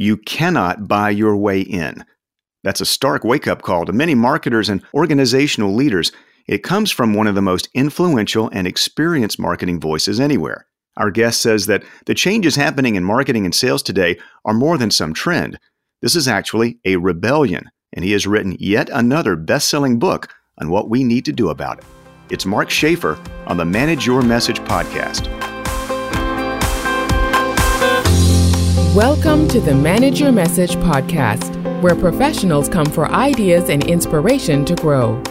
You cannot buy your way in. That's a stark wake up call to many marketers and organizational leaders. It comes from one of the most influential and experienced marketing voices anywhere. Our guest says that the changes happening in marketing and sales today are more than some trend. This is actually a rebellion, and he has written yet another best selling book on what we need to do about it. It's Mark Schaefer on the Manage Your Message podcast. Welcome to the Manage Your Message podcast, where professionals come for ideas and inspiration to grow.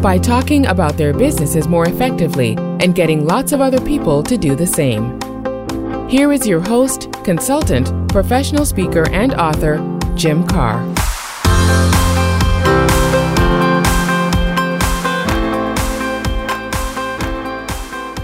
By talking about their businesses more effectively and getting lots of other people to do the same. Here is your host, consultant, professional speaker, and author, Jim Carr.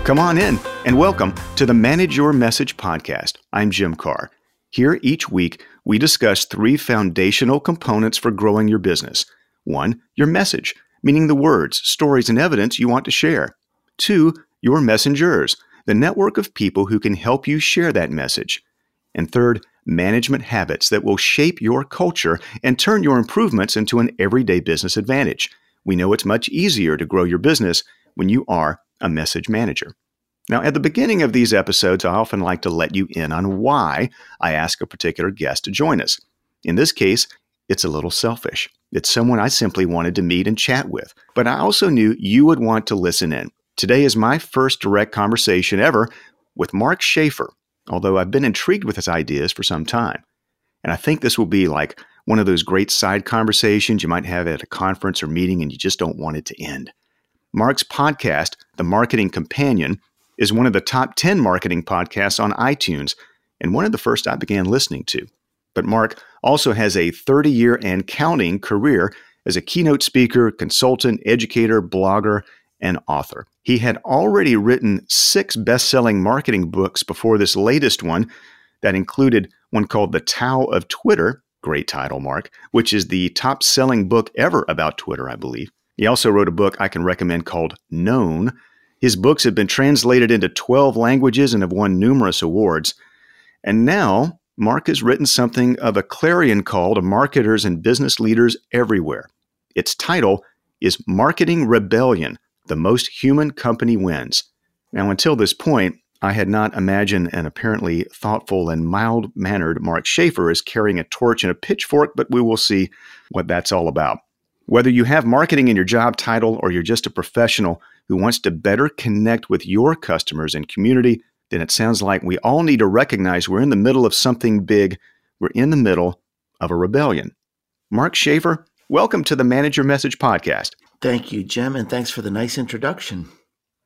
Come on in and welcome to the Manage Your Message podcast. I'm Jim Carr. Here each week, we discuss three foundational components for growing your business. One, your message, meaning the words, stories, and evidence you want to share. Two, your messengers, the network of people who can help you share that message. And third, management habits that will shape your culture and turn your improvements into an everyday business advantage. We know it's much easier to grow your business when you are a message manager. Now, at the beginning of these episodes, I often like to let you in on why I ask a particular guest to join us. In this case, it's a little selfish. It's someone I simply wanted to meet and chat with, but I also knew you would want to listen in. Today is my first direct conversation ever with Mark Schaefer, although I've been intrigued with his ideas for some time. And I think this will be like one of those great side conversations you might have at a conference or meeting and you just don't want it to end. Mark's podcast, The Marketing Companion, is one of the top 10 marketing podcasts on iTunes and one of the first I began listening to. But Mark also has a 30 year and counting career as a keynote speaker, consultant, educator, blogger, and author. He had already written six best selling marketing books before this latest one that included one called The Tao of Twitter. Great title, Mark, which is the top selling book ever about Twitter, I believe. He also wrote a book I can recommend called Known his books have been translated into 12 languages and have won numerous awards. And now, Mark has written something of a clarion call to marketers and business leaders everywhere. Its title is Marketing Rebellion The Most Human Company Wins. Now, until this point, I had not imagined an apparently thoughtful and mild mannered Mark Schaefer as carrying a torch and a pitchfork, but we will see what that's all about. Whether you have marketing in your job title or you're just a professional who wants to better connect with your customers and community, then it sounds like we all need to recognize we're in the middle of something big. We're in the middle of a rebellion. Mark Schaefer, welcome to the Manage Your Message podcast. Thank you, Jim, and thanks for the nice introduction.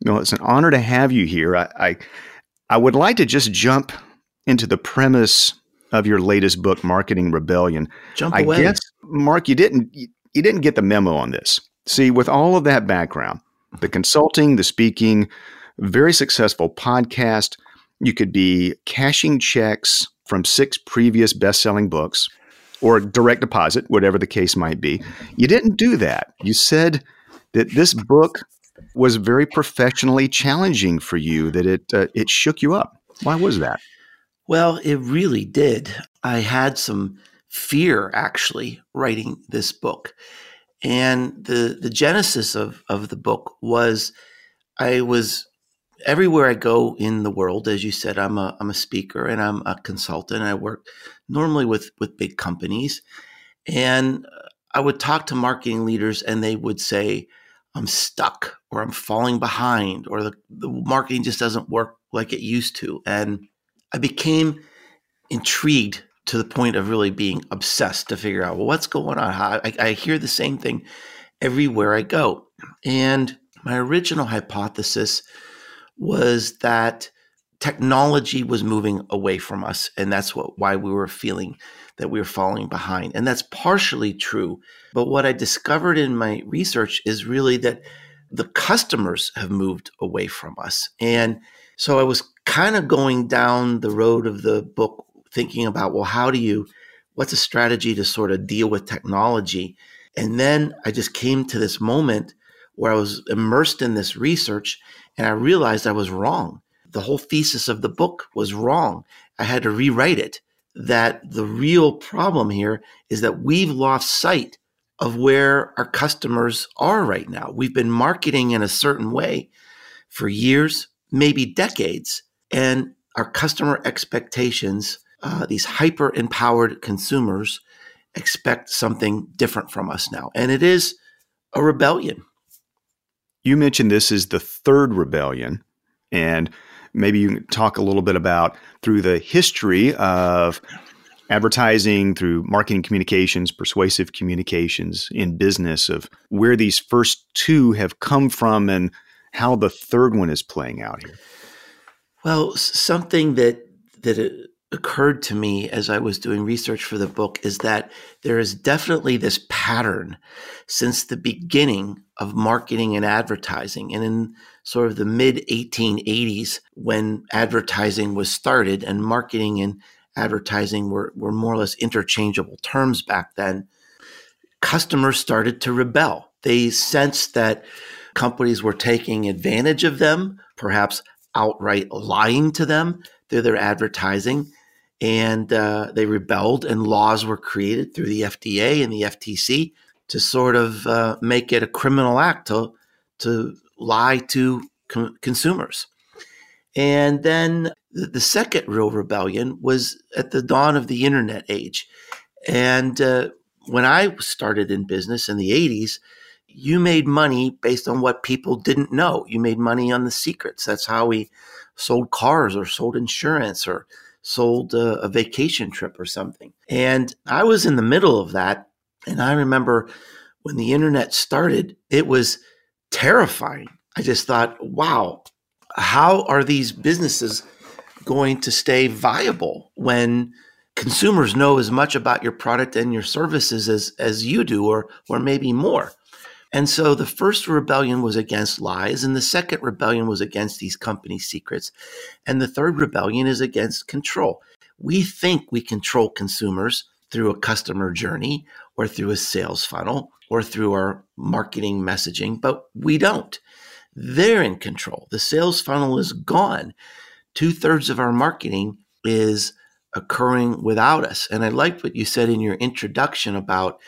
No, it's an honor to have you here. I, I, I would like to just jump into the premise of your latest book, Marketing Rebellion. Jump away. I guess, Mark, you didn't you didn't get the memo on this. See, with all of that background, the consulting, the speaking, very successful podcast, you could be cashing checks from six previous best selling books or direct deposit, whatever the case might be. You didn't do that. You said that this book was very professionally challenging for you, that it, uh, it shook you up. Why was that? Well, it really did. I had some fear actually writing this book. And the the genesis of of the book was I was everywhere I go in the world, as you said, I'm a I'm a speaker and I'm a consultant. I work normally with with big companies, and uh, I would talk to marketing leaders, and they would say, "I'm stuck," or "I'm falling behind," or the, the marketing just doesn't work like it used to, and I became intrigued to the point of really being obsessed to figure out well what's going on. I, I hear the same thing everywhere I go, and my original hypothesis was that technology was moving away from us, and that's what why we were feeling that we were falling behind, and that's partially true. But what I discovered in my research is really that the customers have moved away from us, and so I was kind of going down the road of the book thinking about, well, how do you, what's a strategy to sort of deal with technology? And then I just came to this moment where I was immersed in this research and I realized I was wrong. The whole thesis of the book was wrong. I had to rewrite it. that the real problem here is that we've lost sight of where our customers are right now. We've been marketing in a certain way for years, maybe decades, and our customer expectations, uh, these hyper empowered consumers, expect something different from us now. And it is a rebellion. You mentioned this is the third rebellion. And maybe you can talk a little bit about through the history of advertising, through marketing communications, persuasive communications in business, of where these first two have come from and how the third one is playing out here. Well, something that that occurred to me as I was doing research for the book is that there is definitely this pattern since the beginning of marketing and advertising. And in sort of the mid 1880s, when advertising was started and marketing and advertising were, were more or less interchangeable terms back then, customers started to rebel. They sensed that companies were taking advantage of them, perhaps outright lying to them through their advertising and uh, they rebelled, and laws were created through the FDA and the FTC to sort of uh, make it a criminal act to to lie to com- consumers. And then the, the, second real rebellion was at the dawn of the internet age, and uh, when I started in business in the '80s. You made money based on what people didn't know. You made money on the secrets. That's how we sold cars or sold insurance or sold a, a vacation trip or something. And I was in the middle of that. And I remember when the internet started, it was terrifying. I just thought, wow, how are these businesses going to stay viable when consumers know as much about your product and your services as, as you do, or, or maybe more? And so the first rebellion was against lies, and the second rebellion was against these company secrets. And the third rebellion is against control. We think we control consumers through a customer journey or through a sales funnel or through our marketing messaging, but we don't. They're in control. The sales funnel is gone. Two thirds of our marketing is occurring without us. And I liked what you said in your introduction about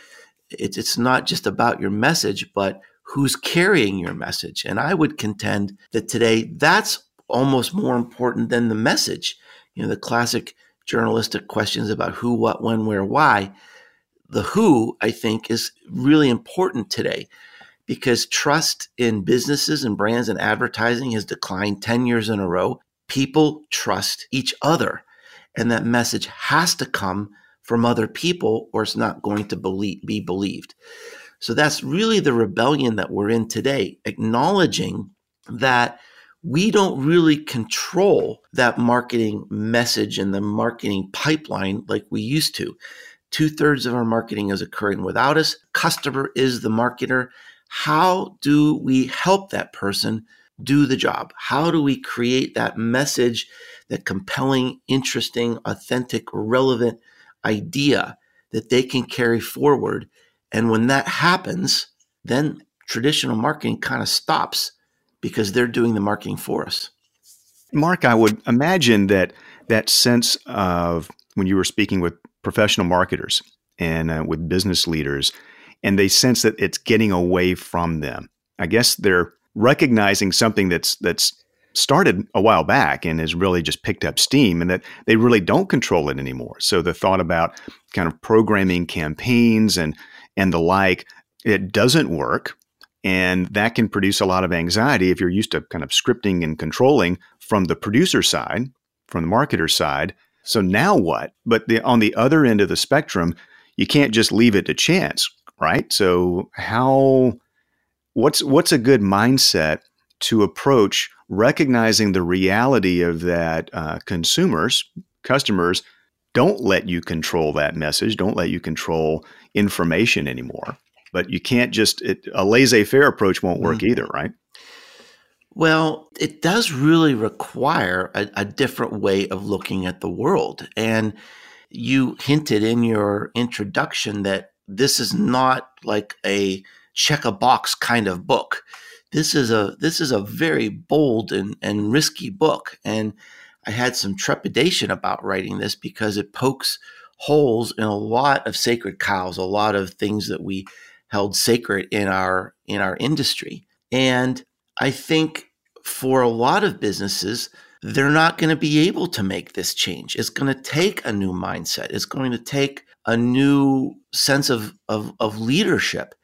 it's it's not just about your message, but who's carrying your message. And I would contend that today that's almost more important than the message. You know, the classic journalistic questions about who, what, when, where, why. The who, I think, is really important today because trust in businesses and brands and advertising has declined 10 years in a row. People trust each other. And that message has to come from other people or it's not going to believe, be believed. So that's really the rebellion that we're in today, acknowledging that we don't really control that marketing message and the marketing pipeline like we used to. Two thirds of our marketing is occurring without us. Customer is the marketer. How do we help that person do the job? How do we create that message, that compelling, interesting, authentic, relevant idea that they can carry forward. And when that happens, then traditional marketing kind of stops because they're doing the marketing for us. Mark, I would imagine that that sense of when you were speaking with professional marketers and uh, with business leaders, and they sense that it's getting away from them. I guess they're recognizing something that's that's started a while back and has really just picked up steam and that they really don't control it anymore. So the thought about kind of programming campaigns and and the like, it doesn't work. And that can produce a lot of anxiety if you're used to kind of scripting and controlling from the producer side, from the marketer side. So now what? But the, on the other end of the spectrum, you can't just leave it to chance, right? So how what's what's a good mindset to approach recognizing the reality of that uh, consumers, customers, don't let you control that message, don't let you control information anymore. But you can't just, it, a laissez faire approach won't work mm-hmm. either, right? Well, it does really require a, a different way of looking at the world. And you hinted in your introduction that this is not like a check a box kind of book this is a this is a very bold and, and risky book and I had some trepidation about writing this because it pokes holes in a lot of sacred cows, a lot of things that we held sacred in our in our industry. And I think for a lot of businesses, they're not going to be able to make this change. It's going to take a new mindset. It's going to take a new sense of, of, of leadership.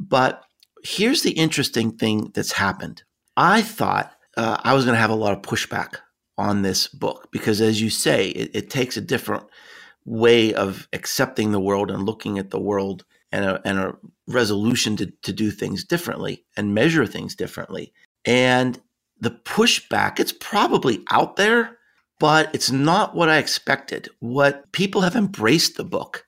But here's the interesting thing that's happened. I thought uh, I was going to have a lot of pushback on this book because, as you say, it, it, takes a different way of accepting the world and looking at the world and a, and a resolution to, to do things differently and measure things differently. And the pushback, it's probably out there, but it's not what I expected. What people have embraced the book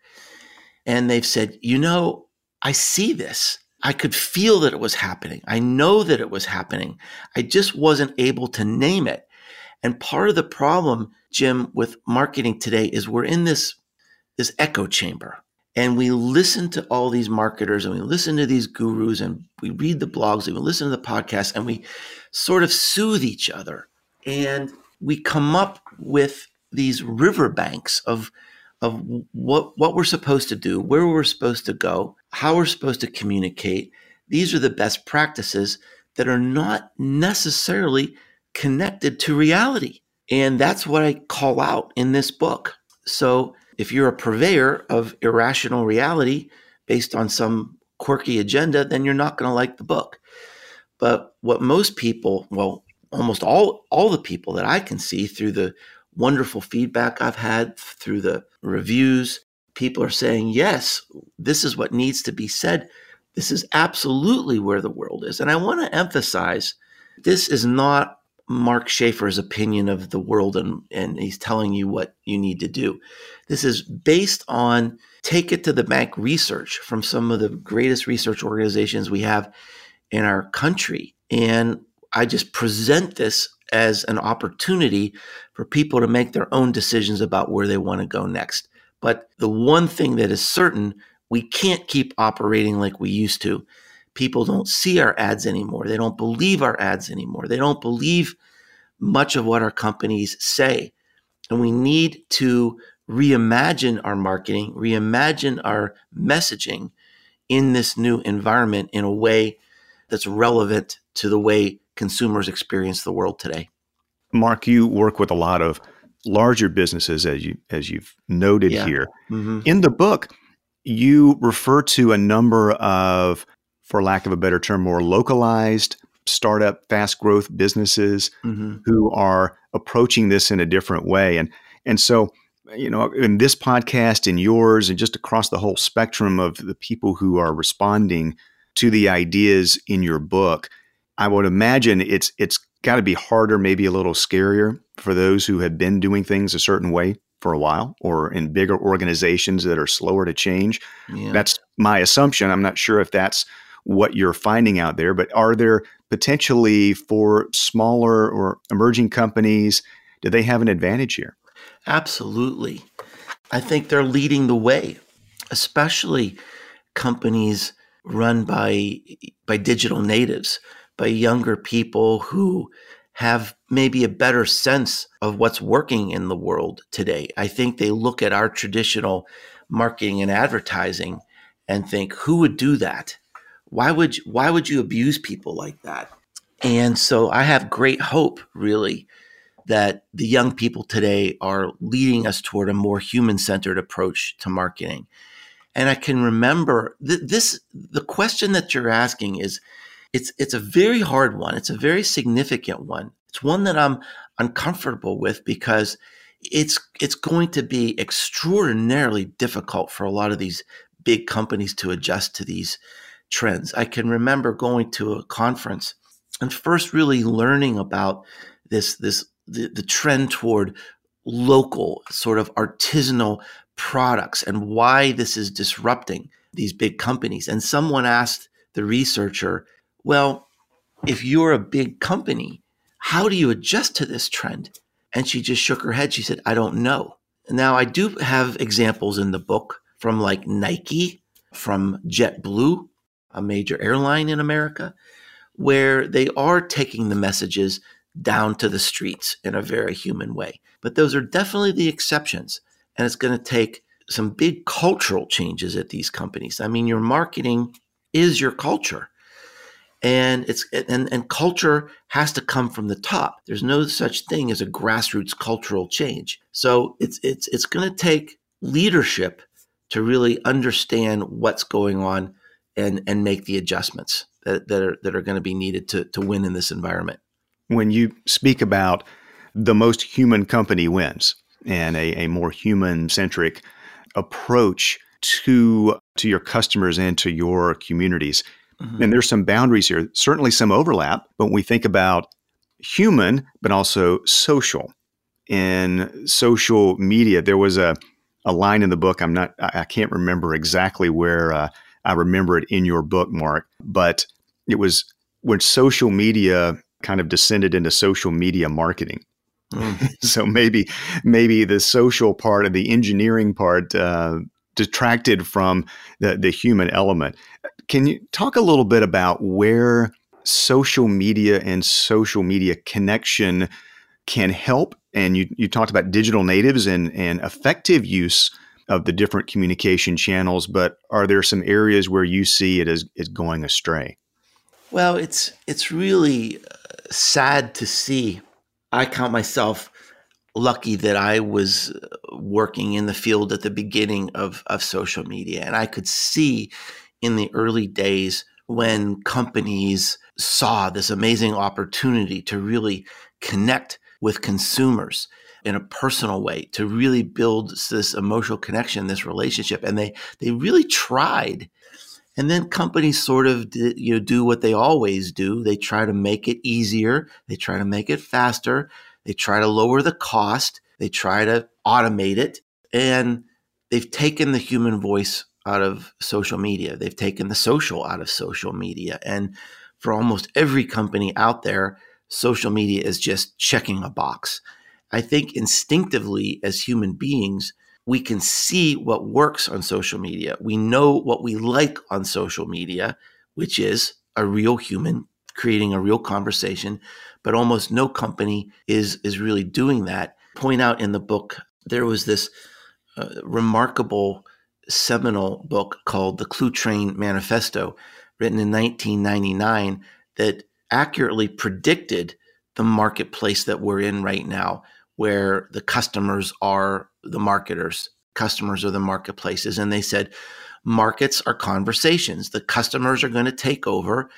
and they've said, you know, I see this. I could feel that it was happening. I know that it was happening. I just wasn't able to name it. And part of the problem, Jim, with marketing today is we're in this, this echo chamber and we listen to all these marketers and we listen to these gurus and we read the blogs and we listen to the podcasts and we sort of soothe each other. And we come up with these riverbanks of of what what we're supposed to do, where we're supposed to go, how we're supposed to communicate. These are the best practices that are not necessarily connected to reality. And that's what I call out in this book. So if you're a purveyor of irrational reality based on some quirky agenda, then you're not going to like the book. But what most people, well, almost all all the people that I can see through the wonderful feedback I've had through the reviews, people are saying, "Yes, this is what needs to be said. This is absolutely where the world is." And I want to emphasize this is not Mark Schaefer's opinion of the world and, and he's telling you what you need to do. This is based on take it to the bank research from some of the greatest research organizations we have in our country. And I just present this as an opportunity for people to make their own decisions about where they want to go next. But the one thing that is certain, we can't keep operating like we used to. People don't see our ads anymore. They don't believe our ads anymore. They don't believe much of what our companies say. And we need to reimagine our marketing, reimagine our messaging in this new environment in a way that's relevant to the way consumers experience the world today. Mark, you work with a lot of larger businesses as you as you've noted yeah. here. Mm-hmm. In the book, you refer to a number of for lack of a better term more localized startup fast growth businesses mm-hmm. who are approaching this in a different way and and so you know in this podcast in yours and just across the whole spectrum of the people who are responding to the ideas in your book, I would imagine it's it's got to be harder, maybe a little scarier for those who have been doing things a certain way for a while or in bigger organizations that are slower to change. Yeah. That's my assumption. I'm not sure if that's what you're finding out there, but are there potentially for smaller or emerging companies, do they have an advantage here? Absolutely. I think they're leading the way, especially companies run by by digital natives, by younger people who have maybe a better sense of what's working in the world today. I think they look at our traditional marketing and advertising and think, who would do that? Why would you, why would you abuse people like that? And so I have great hope, really, that the young people today are leading us toward a more human centered approach to marketing. And I can remember th- this the question that you're asking is it's it's a very hard one. It's a very significant one. It's one that I'm uncomfortable with because it's it's going to be extraordinarily difficult for a lot of these big companies to adjust to these trends. I can remember going to a conference and first really learning about this this the, the trend toward local sort of artisanal products and why this is disrupting these big companies. And someone asked the researcher, well, if you're a big company, how do you adjust to this trend? And she just shook her head. She said, I don't know. Now, I do have examples in the book from like Nike, from JetBlue, a major airline in America, where they are taking the messages down to the streets in a very human way. But those are definitely the exceptions. And it's going to take some big cultural changes at these companies. I mean, your marketing is your culture. And it's and, and culture has to come from the top. There's no such thing as a grassroots cultural change. So it's it's it's going to take leadership to really understand what's going on and and make the adjustments that, that are that are going to be needed to to win in this environment. When you speak about the most human company wins and a, a more human centric approach to to your customers and to your communities. Mm-hmm. And there's some boundaries here, certainly some overlap, but when we think about human, but also social. In social media, there was a, a line in the book. I'm not, I can't remember exactly where uh, I remember it in your book, Mark, but it was when social media kind of descended into social media marketing. Mm. so maybe maybe the social part and the engineering part uh, detracted from the the human element. Can you talk a little bit about where social media and social media connection can help? And you you talked about digital natives and and effective use of the different communication channels, but are there some areas where you see it as, going astray? Well, it's it's really uh, sad to see. I count myself lucky that I was uh, working in the field at the beginning of, of social media. And I could see in the early days when companies saw this amazing opportunity to really connect with consumers in a personal way to really build this emotional connection, this relationship. And they they really tried. And then companies sort of you know do what they always do. They try to make it easier. They try to make it faster. They try to lower the cost. They try to automate it. And they've taken the human voice out of social media. They've taken the social out of social media. And for almost every company out there, social media is just checking a box. I think instinctively as human beings, we can see what works on social media. We know what we like on social media, which is a real human creating a real conversation, but almost no company is is really doing that. Point out in the book there was this uh, remarkable seminal book called The Cluetrain Manifesto, written in 1999 that accurately predicted the marketplace that we're in right now where the customers are the marketers, customers are the marketplaces. And they said, markets are conversations. The customers are going to take over.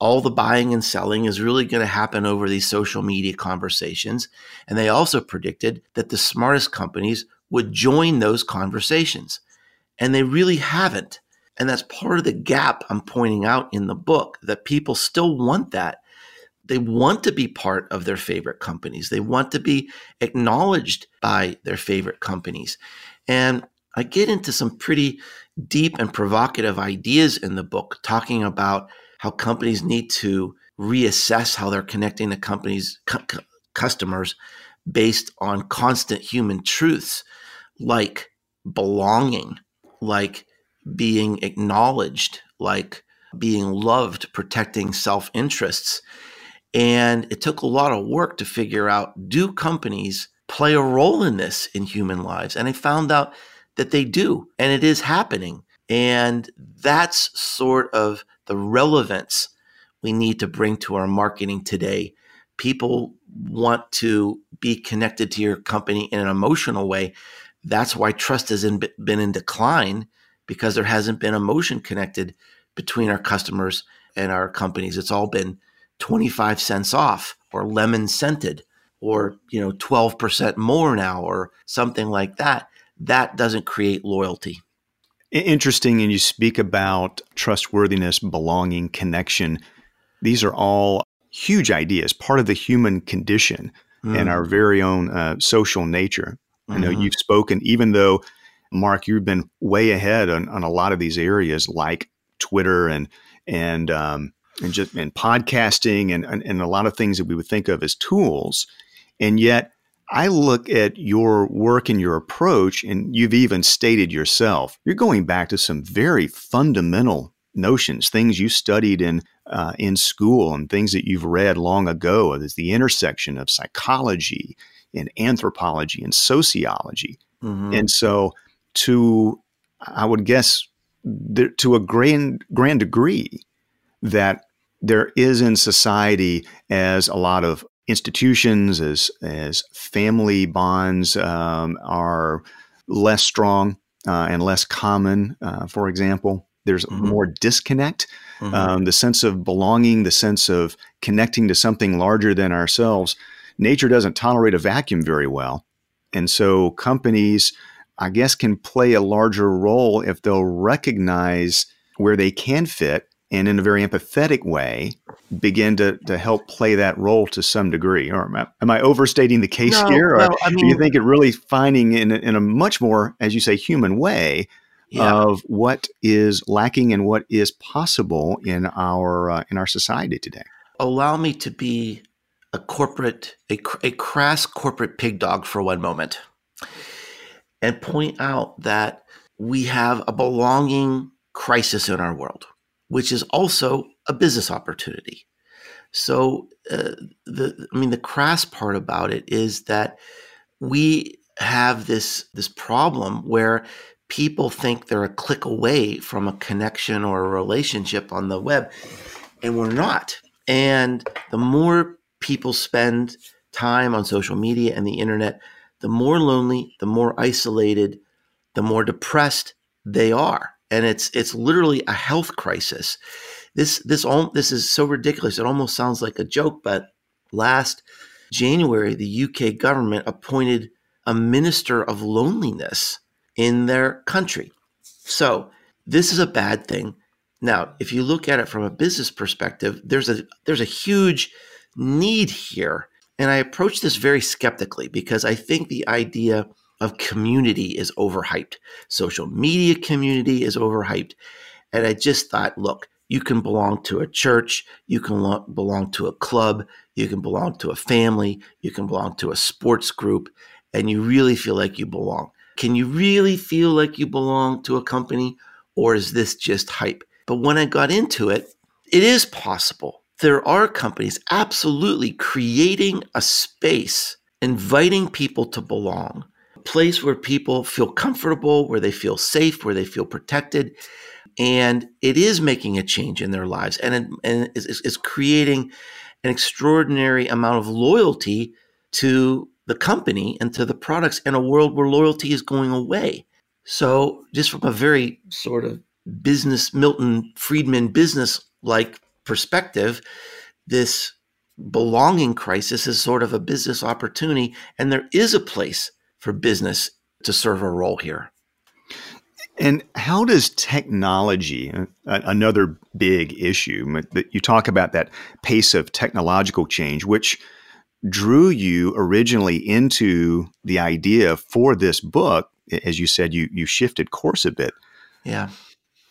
All the buying and selling is really going to happen over these social media conversations. And they also predicted that the smartest companies would join those conversations. And they really haven't. And that's part of the gap I'm pointing out in the book that people still want that they want to be part of their favorite companies. They want to be acknowledged by their favorite companies. And I get into some pretty deep and provocative ideas in the book talking about how companies need to reassess how they're connecting to companies cu- customers based on constant human truths like belonging, like being acknowledged, like being loved, protecting self-interests and it took a lot of work to figure out do companies play a role in this in human lives? And I found out that they do, and it is happening. And that's sort of the relevance we need to bring to our marketing today. People want to be connected to your company in an emotional way. That's why trust has been in decline because there hasn't been emotion connected between our customers and our companies. It's all been 25 cents off or lemon scented or you know 12% more now or something like that that doesn't create loyalty interesting and you speak about trustworthiness belonging connection these are all huge ideas part of the human condition mm. and our very own uh, social nature mm-hmm. i know mm-hmm. you've spoken even though mark you've been way ahead on, on a lot of these areas like twitter and and um, and just and podcasting and, and, and a lot of things that we would think of as tools. And yet I look at your work and your approach, and you've even stated yourself, you're going back to some very fundamental notions, things you studied in uh, in school and things that you've read long ago is the intersection of psychology and anthropology and sociology. Mm-hmm. And so, to I would guess to a grand grand degree that there is in society as a lot of institutions as as family bonds um, are less strong uh, and less common. Uh, for example, there's mm-hmm. more disconnect. Mm-hmm. Um, the sense of belonging, the sense of connecting to something larger than ourselves. Nature doesn't tolerate a vacuum very well. And so companies, I guess, can play a larger role if they'll recognize where they can fit and in a very empathetic way begin to, to help play that role to some degree or am I, am I overstating the case no, here or no, I mean, do you think it really finding in, in a much more as you say human way yeah. of what is lacking and what is possible in our uh, in our society today allow me to be a corporate a, a crass corporate pig dog for one moment and point out that we have a belonging crisis in our world which is also a business opportunity. So uh, the I mean the crass part about it is that we have this this problem where people think they're a click away from a connection or a relationship on the web and we're not. And the more people spend time on social media and the internet, the more lonely, the more isolated, the more depressed they are and it's it's literally a health crisis. This this all this is so ridiculous. It almost sounds like a joke, but last January, the UK government appointed a minister of loneliness in their country. So this is a bad thing. Now, if you look at it from a business perspective, there's a there's a huge need here. And I approach this very skeptically because I think the idea of community is overhyped. Social media community is overhyped. And I just thought, look, you can belong to a church, you can lo- belong to a club, you can belong to a family, you can belong to a sports group, and you really feel like you belong. Can you really feel like you belong to a company, or is this just hype? But when I got into it, it is possible. There are companies absolutely creating a space, inviting people to belong, a place where people feel comfortable, where they feel safe, where they feel protected. And it is making a change in their lives and, it, and is, is creating an extraordinary amount of loyalty to the company and to the products in a world where loyalty is going away. So, just from a very sort of business, Milton Friedman business like perspective, this belonging crisis is sort of a business opportunity. And there is a place for business to serve a role here. And how does technology, another big issue, you talk about that pace of technological change, which drew you originally into the idea for this book. As you said, you, you shifted course a bit. Yeah.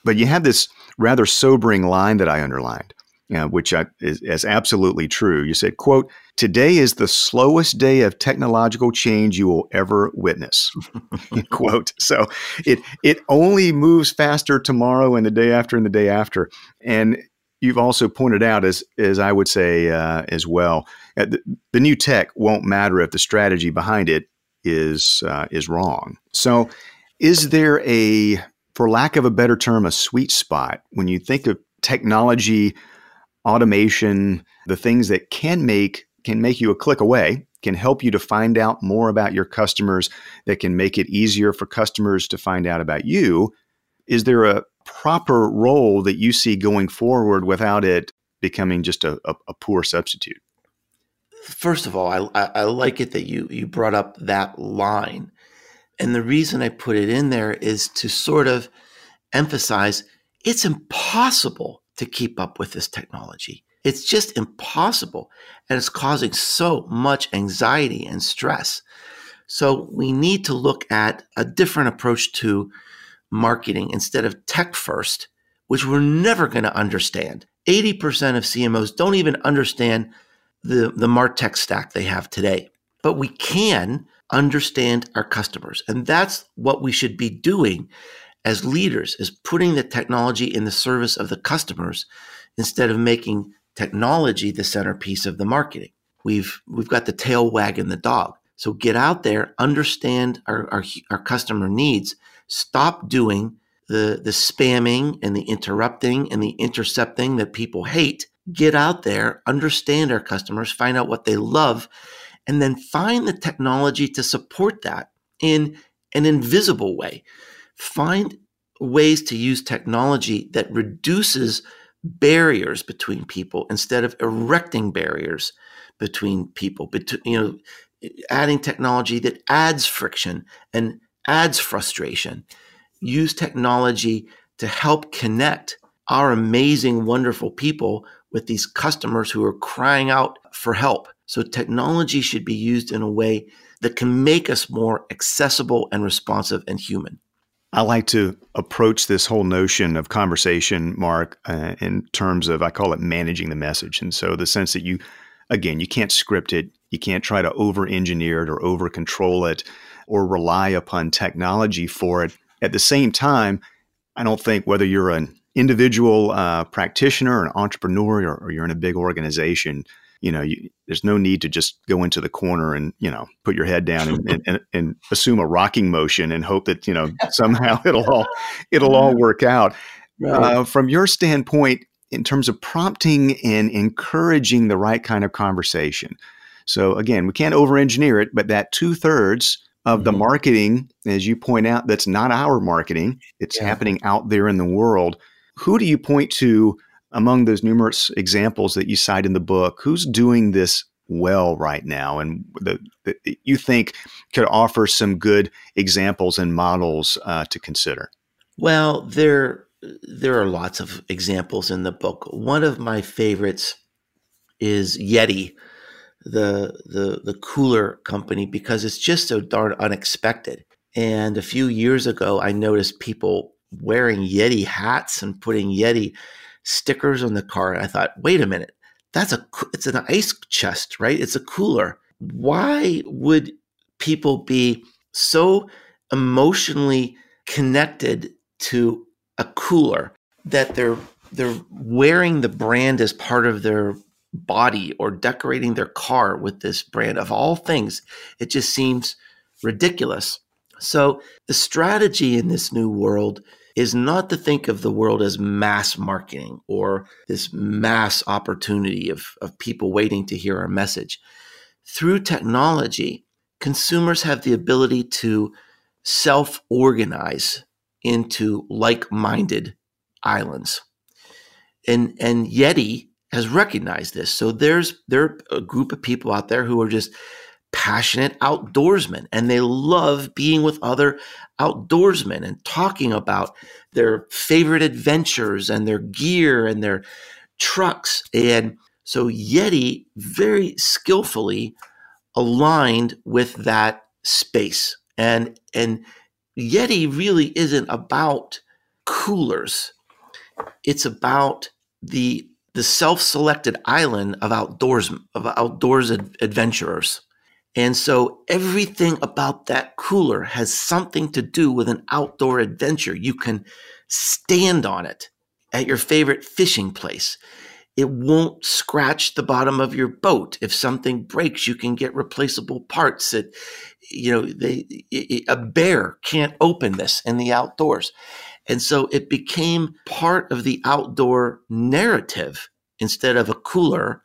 But you had this rather sobering line that I underlined uh, which I, is, is absolutely true. You said, "quote Today is the slowest day of technological change you will ever witness." quote. So it it only moves faster tomorrow and the day after and the day after. And you've also pointed out, as as I would say uh, as well, uh, the, the, new tech won't matter if the strategy behind it is uh, is wrong. So, is there a, for lack of a better term, a sweet spot when you think of technology automation, the things that can make can make you a click away, can help you to find out more about your customers, that can make it easier for customers to find out about you. Is there a proper role that you see going forward without it becoming just a, a, a poor substitute? First of all, I, I like it that you you brought up that line, and the reason I put it in there is to sort of emphasize it's impossible to keep up with this technology. It's just impossible. And it's causing so much anxiety and stress. So we need to look at a different approach to marketing instead of tech first, which we're never going to understand. 80% of CMOs don't even understand the, the MarTech stack they have today. But we can understand our customers. And that's what we should be doing as leaders is putting the technology in the service of the customers instead of making technology the centerpiece of the marketing. We've we've got the tail wagging the dog. So get out there, understand our, our, our customer needs, stop doing the, the spamming and the interrupting and the intercepting that people hate. Get out there, understand our customers, find out what they love, and then find the technology to support that in an invisible way. Find ways to use technology that reduces barriers between people instead of erecting barriers between people. Between, you know, adding technology that adds friction and adds frustration. Use technology to help connect our amazing, wonderful people with these customers who are crying out for help. So technology should be used in a way that can make us more accessible and responsive and human. I like to approach this whole notion of conversation, Mark, uh, in terms of I call it managing the message. And so the sense that you, again, you can't script it, you can't try to over engineer it or over control it or rely upon technology for it. At the same time, I don't think whether you're an individual uh, practitioner, an entrepreneur, or, or, you're in a big organization, you know, you, there's no need to just go into the corner and you know put your head down and, and, and, assume a rocking motion and hope that you know somehow it'll all it'll all work out. Right. Uh, from your standpoint, in terms of prompting and encouraging the right kind of conversation. So again, we can't over engineer it, but that two thirds of mm-hmm. the marketing, as you point out, that's not our marketing. It's yeah. happening out there in the world. Who do you point to among those numerous examples that you cite in the book, who's doing this well right now and that you think could offer some good examples and models uh, to consider? Well, there there are lots of examples in the book. One of my favorites is Yeti, the the the cooler company, because it's just so darn unexpected. And a few years ago, I noticed people wearing Yeti hats and putting Yeti stickers on the car. And I thought, wait a minute, that's a it's an ice chest, right? It's a cooler. Why would people be so emotionally connected to a cooler that they're they're wearing the brand as part of their body or decorating their car with this brand of all things it just seems ridiculous so the strategy in this new world is not to think of the world as mass marketing or this mass opportunity of, of people waiting to hear our message. Through technology, consumers have the ability to self organize into like minded islands. And, and Yeti has recognized this. So there's there are a group of people out there who are just passionate outdoorsmen and they love being with other outdoorsmen and talking about their favorite adventures and their gear and their trucks. And so Yeti very skillfully aligned with that space. And and Yeti really isn't about coolers. It's about the the self-selected island of outdoors of outdoors ad- adventurers. And so everything about that cooler has something to do with an outdoor adventure. You can stand on it at your favorite fishing place. It won't scratch the bottom of your boat. If something breaks, you can get replaceable parts. That you know, they, a bear can't open this in the outdoors. And so it became part of the outdoor narrative instead of a cooler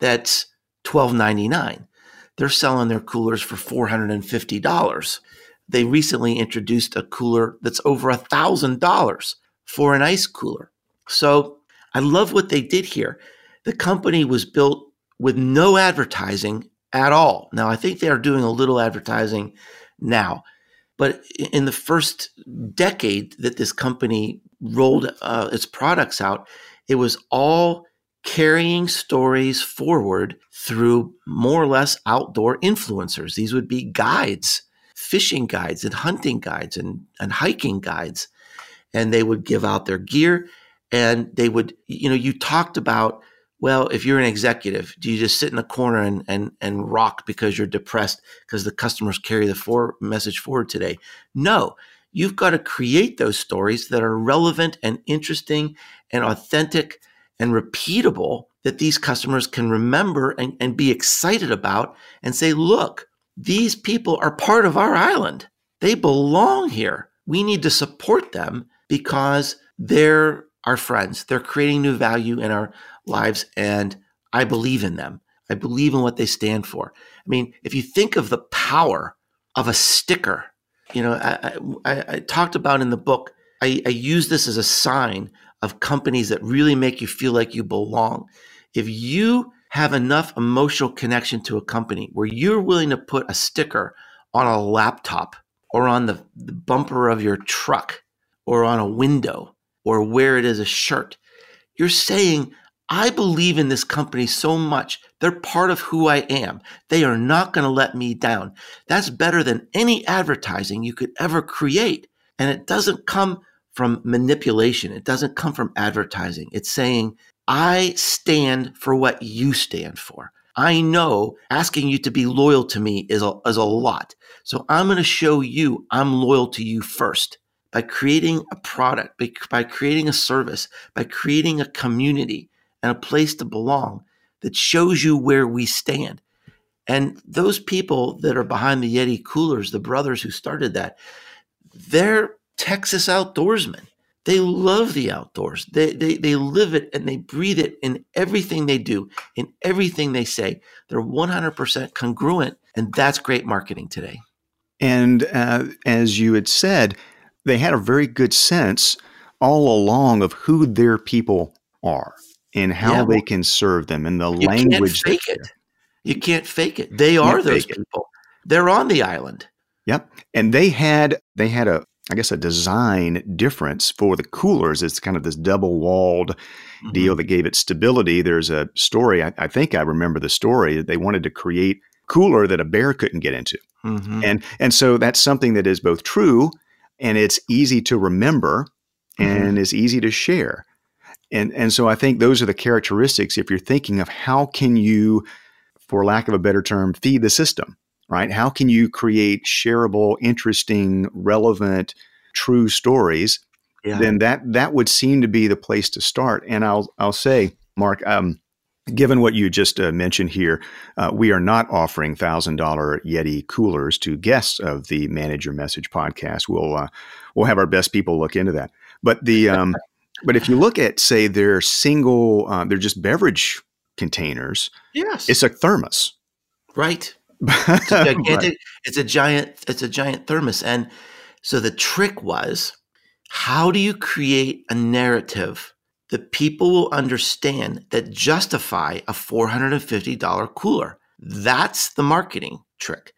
that's twelve ninety nine they're selling their coolers for $450. They recently introduced a cooler that's over $1,000 for an ice cooler. So I love what they did here. The company was built with no advertising at all. Now, I think they are doing a little advertising now, but in the first decade that this company rolled uh, its products out, it was all carrying stories forward through more or less outdoor influencers. These would be guides, fishing guides, and hunting guides, and, and hiking guides. And they would give out their gear and they would, you know, you talked about, well, if you're an executive, do you just sit in a corner and, and, and rock because you're depressed because the customers carry the for message forward today? No, you've got to create those stories that are relevant and interesting and authentic and repeatable that these customers can remember and, and be excited about and say, look, these people are part of our island. They belong here. We need to support them because they're our friends. They're creating new value in our lives, and I believe in them. I believe in what they stand for. I mean, if you think of the power of a sticker, you know, I, I, I talked about in the book, I, I use this as a sign of companies that really make you feel like you belong. If you have enough emotional connection to a company where you're willing to put a sticker on a laptop or on the, the bumper of your truck or on a window or where it is a shirt, you're saying, I believe in this company so much. They're part of who I am. They are not going to let me down. That's better than any advertising you could ever create. And it doesn't come from manipulation. It doesn't come from advertising. It's saying, I stand for what you stand for. I know asking you to be loyal to me is a, is a lot. So I'm going to show you I'm loyal to you first by creating a product, by, by creating a service, by creating a community and a place to belong that shows you where we stand. And those people that are behind the Yeti coolers, the brothers who started that, they're Texas outdoorsmen. They love the outdoors. They, they, they live it and they breathe it in everything they do, in everything they say. They're 100% congruent. And that's great marketing today. And uh, as you had said, they had a very good sense all along of who their people are and how yeah, they can serve them and the you language. Can't fake it. You can't fake it. They are those people. It. They're on the island. Yep. And they had they had a I guess a design difference for the coolers. It's kind of this double walled mm-hmm. deal that gave it stability. There's a story. I, I, think I remember the story. That they wanted to create cooler that a bear couldn't get into, mm-hmm. and and so that's something that is both true and it's easy to remember mm-hmm. and is easy to share. And and so I think those are the characteristics if you're thinking of how can you for lack of a better term feed the system, right? How can you create shareable, interesting, relevant, true stories? Yeah. Then that that would seem to be the place to start. And I'll I'll say, Mark, um, given what you just uh, mentioned here, uh, we are not offering thousand dollar Yeti coolers to guests of the Manage Your Message podcast. We'll uh, we'll have our best people look into that. But the um, but if you look at say their single, uh, they're just beverage containers. Yes, it's a thermos. Right. It's a gigantic. right. It's a giant. It's a giant thermos, and so the trick was, how do you create a narrative that people will understand that justify a $450 cooler? That's the marketing trick.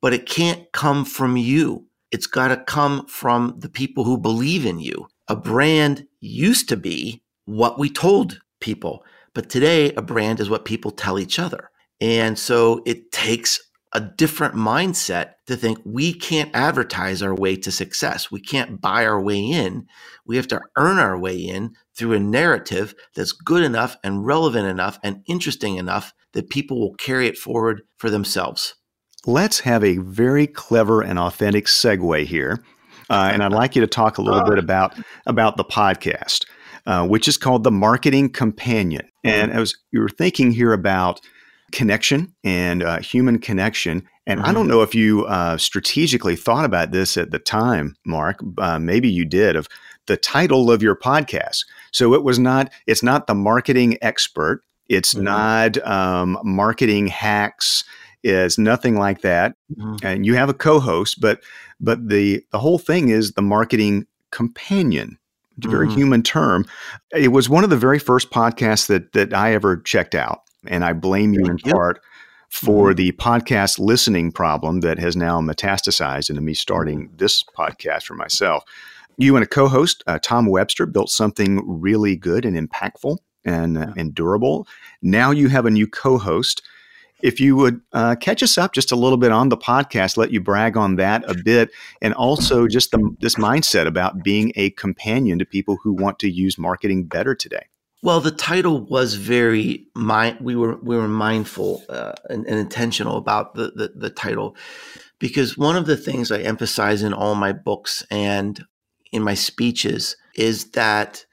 But it can't come from you. It's got to come from the people who believe in you. A brand used to be what we told people, but today a brand is what people tell each other. And so it takes a different mindset to think we can't advertise our way to success. We can't buy our way in. We have to earn our way in through a narrative that's good enough and relevant enough and interesting enough that people will carry it forward for themselves. Let's have a very clever and authentic segue here. Uh, and I'd like you to talk a little bit about, about the podcast, uh, which is called The Marketing Companion. And as you were thinking here about connection and uh, human connection. And mm-hmm. I don't mm-hmm. know if you uh, strategically thought about this at the time, Mark. Uh, maybe you did of the title of your podcast. So it was not. It's not the marketing expert. It's mm-hmm. not um, marketing hacks. Is nothing like that. Mm-hmm. And you have a co-host, but but the the whole thing is the marketing companion. It's a very mm-hmm. human term. It was one of the very first podcasts that that I ever checked out. And I blame you in part for mm-hmm. the podcast listening problem that has now metastasized into me starting this podcast for myself. You and a co host, uh, Tom Webster, built something really good and impactful and, uh, and durable. Now you have a new co host. If you would uh, catch us up just a little bit on the podcast, let you brag on that a bit, and also just the, this mindset about being a companion to people who want to use marketing better today. Well, the title was very. We were we were mindful uh, and, and, intentional about the, the the title because one of the things I emphasize in all my books and in my speeches is that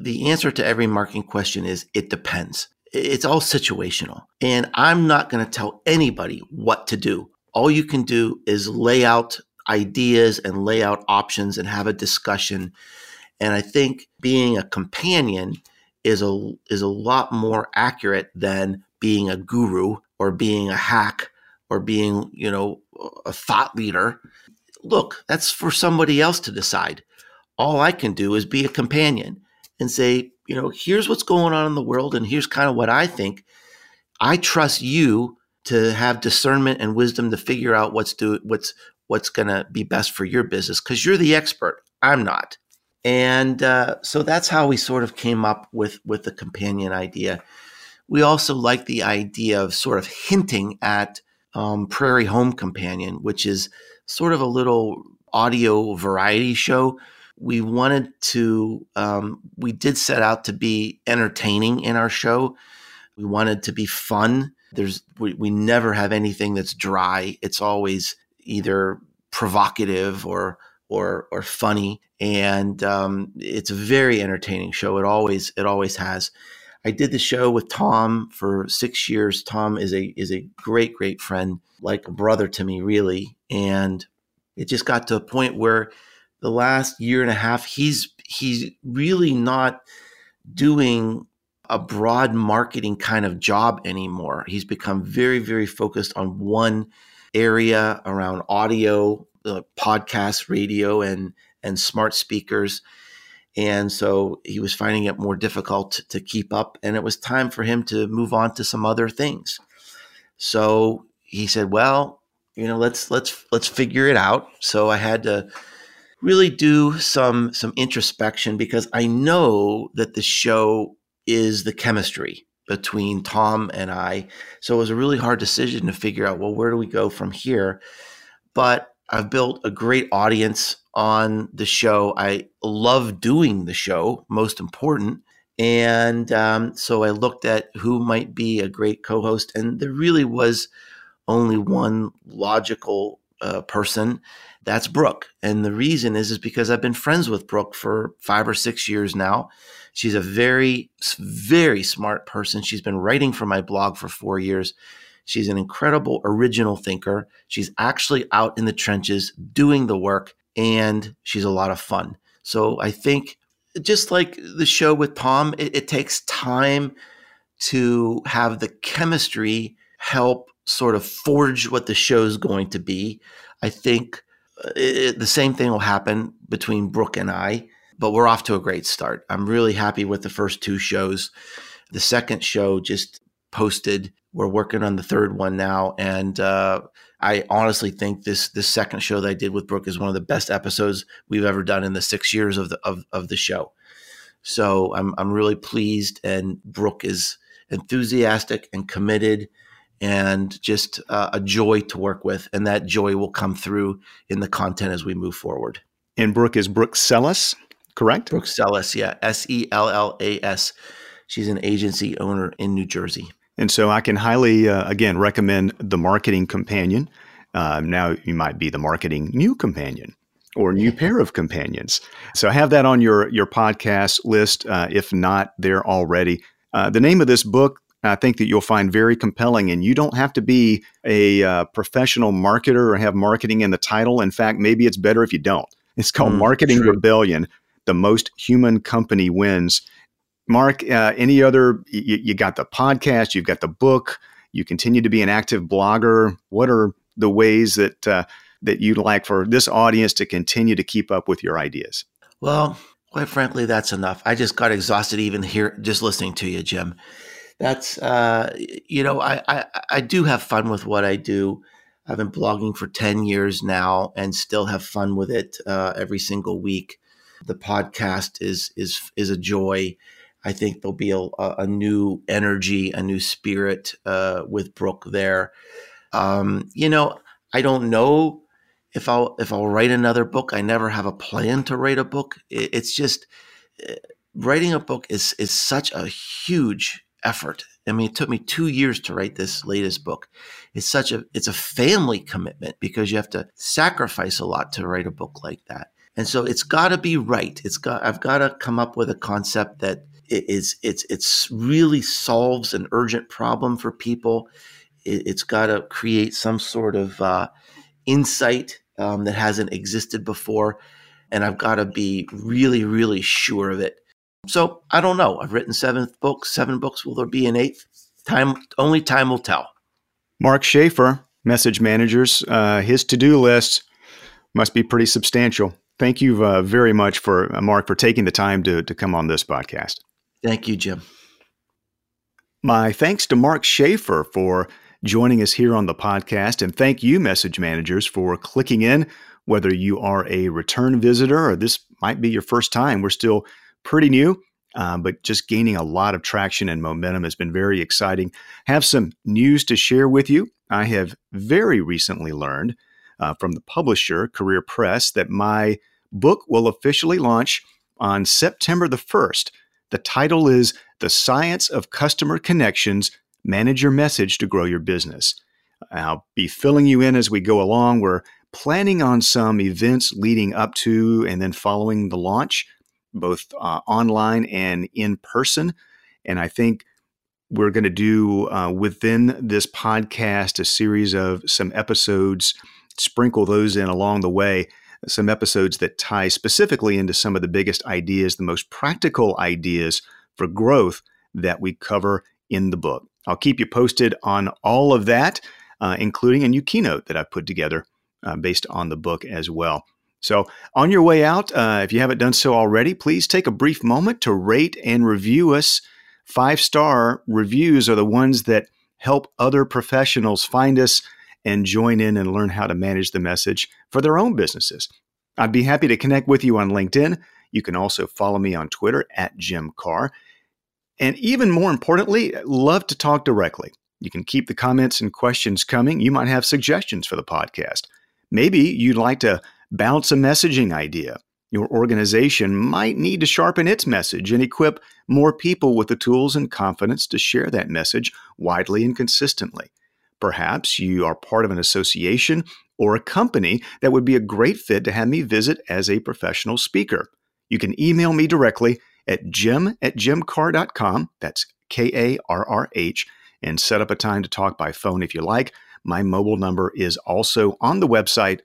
the answer to every marketing question is it depends. It's all situational. And I'm not going to tell anybody what to do. All you can do is lay out ideas and lay out options and have a discussion. And I think being a companion is a is a lot more accurate than being a guru or being a hack or being, you know, a thought leader. Look, that's for somebody else to decide. All I can do is be a companion and say, you know, here's what's going on in the world and here's kind of what I think. I trust you to have discernment and wisdom to figure out what's do what's what's going to be best for your business because you're the expert. I'm not. And uh, so that's how we sort of came up with with the companion idea. We also like the idea of sort of hinting at um, Prairie Home Companion, which is sort of a little audio variety show. We wanted to, um, we did set out to be entertaining in our show. We wanted to be fun. There's, we, we never have anything that's dry. It's always either provocative or or or funny, and um, it's a very entertaining show. It always it always has. I did the show with Tom for six years. Tom is a is a great great friend, like a brother to me, really. And it just got to a point where the last year and a half, he's he's really not doing a broad marketing kind of job anymore. He's become very very focused on one area around audio, uh, podcast, radio, and and smart speakers and so he was finding it more difficult to keep up. And it was time for him to move on to some other things. So he said, well, you know, let's let's let's figure it out. So I had to really do some some introspection because I know that the show is the chemistry between Tom and I. So it was a really hard decision to figure out, well, where do we go from here? But I've built a great audience on the show. I love doing the show, most important. And um, so I looked at who might be a great co host, and there really was only one logical uh, person. That's Brooke. And the reason is, is because I've been friends with Brooke for five or six years now. She's a very, very smart person. She's been writing for my blog for four years. She's an incredible original thinker. She's actually out in the trenches doing the work, and she's a lot of fun. So I think just like the show with Tom, it, it takes time to have the chemistry help sort of forge what the show is going to be. I think uh, it, the same thing will happen between Brooke and I, but we're off to a great start. I'm really happy with the first two shows. The second show just posted we're working on the third one now, and uh, I honestly think this this second show that I did with Brooke is one of the best episodes we've ever done in the six years of the of, of the show. So I'm I'm really pleased, and Brooke is enthusiastic and committed, and just uh, a joy to work with, and that joy will come through in the content as we move forward. And Brooke is Brooke Sellas, correct? Brooke Sellas, yeah, S E L L A S. She's an agency owner in New Jersey. And so I can highly, uh, again, recommend the Marketing Companion. Uh, now you might be the Marketing New Companion or new pair of companions. So have that on your your podcast list, uh, if not there already. Uh, the name of this book, I think that you'll find very compelling, and you don't have to be a uh, professional marketer or have marketing in the title. In fact, maybe it's better if you don't. It's called mm, Marketing true. Rebellion: The Most Human Company Wins. Mark, uh, any other? You, you got the podcast, you've got the book, you continue to be an active blogger. What are the ways that uh, that you'd like for this audience to continue to keep up with your ideas? Well, quite frankly, that's enough. I just got exhausted even here just listening to you, Jim. That's uh, you know, I, I I do have fun with what I do. I've been blogging for ten years now, and still have fun with it uh, every single week. The podcast is is is a joy I think there'll be a, a new energy, a new spirit uh, with Brooke there. Um, you know, I don't know if I'll if I'll write another book. I never have a plan to write a book. It, it's just uh, writing a book is is such a huge effort. I mean, it took me two years to write this latest book. It's such a it's a family commitment because you have to sacrifice a lot to write a book like that. And so it's got to be right. It's got I've got to come up with a concept that is it's it's really solves an urgent problem for people. It, has got to create some sort of uh, insight um, that hasn't existed before, and I've got to be really really sure of it. So I don't know. I've written seven books. Seven books. Will there be an eighth? Time only time will tell. Mark Schaefer, message managers, uh, his to do list must be pretty substantial. Thank you uh, very much for uh, Mark for taking the time to to come on this podcast. Thank you, Jim. My thanks to Mark Schaefer for joining us here on the podcast, and thank you, message managers, for clicking in. Whether you are a return visitor or this might be your first time, we're still pretty new. Uh, but just gaining a lot of traction and momentum has been very exciting. Have some news to share with you. I have very recently learned uh, from the publisher, Career Press, that my book will officially launch on September the 1st. The title is The Science of Customer Connections Manage Your Message to Grow Your Business. I'll be filling you in as we go along. We're planning on some events leading up to and then following the launch both uh, online and in person. And I think we're going to do uh, within this podcast a series of some episodes, sprinkle those in along the way, some episodes that tie specifically into some of the biggest ideas, the most practical ideas for growth that we cover in the book. I'll keep you posted on all of that, uh, including a new keynote that I've put together uh, based on the book as well. So, on your way out, uh, if you haven't done so already, please take a brief moment to rate and review us. Five star reviews are the ones that help other professionals find us and join in and learn how to manage the message for their own businesses. I'd be happy to connect with you on LinkedIn. You can also follow me on Twitter at Jim Karr. And even more importantly, love to talk directly. You can keep the comments and questions coming. You might have suggestions for the podcast. Maybe you'd like to bounce a messaging idea. Your organization might need to sharpen its message and equip more people with the tools and confidence to share that message widely and consistently. Perhaps you are part of an association or a company that would be a great fit to have me visit as a professional speaker. You can email me directly at jim at jimkarr.com. That's K A R R H, and set up a time to talk by phone if you like. My mobile number is also on the website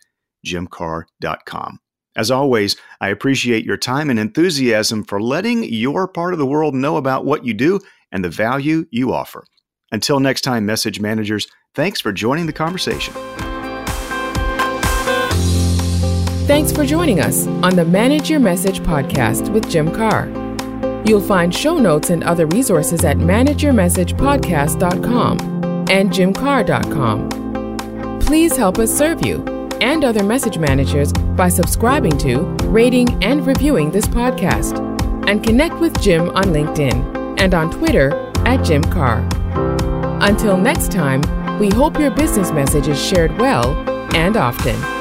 jimkarr.com. As always, I appreciate your time and enthusiasm for letting your part of the world know about what you do and the value you offer. Until next time, message managers, thanks for joining the conversation. Thanks for joining us on the Manage Your Message podcast with Jim Karr. You'll find show notes and other resources at manageyourmessagepodcast.com and jimkarr.com. Please help us serve you and other message managers by subscribing to, rating, and reviewing this podcast. And connect with Jim on LinkedIn and on Twitter at Jim Karr. Until next time, we hope your business message is shared well and often.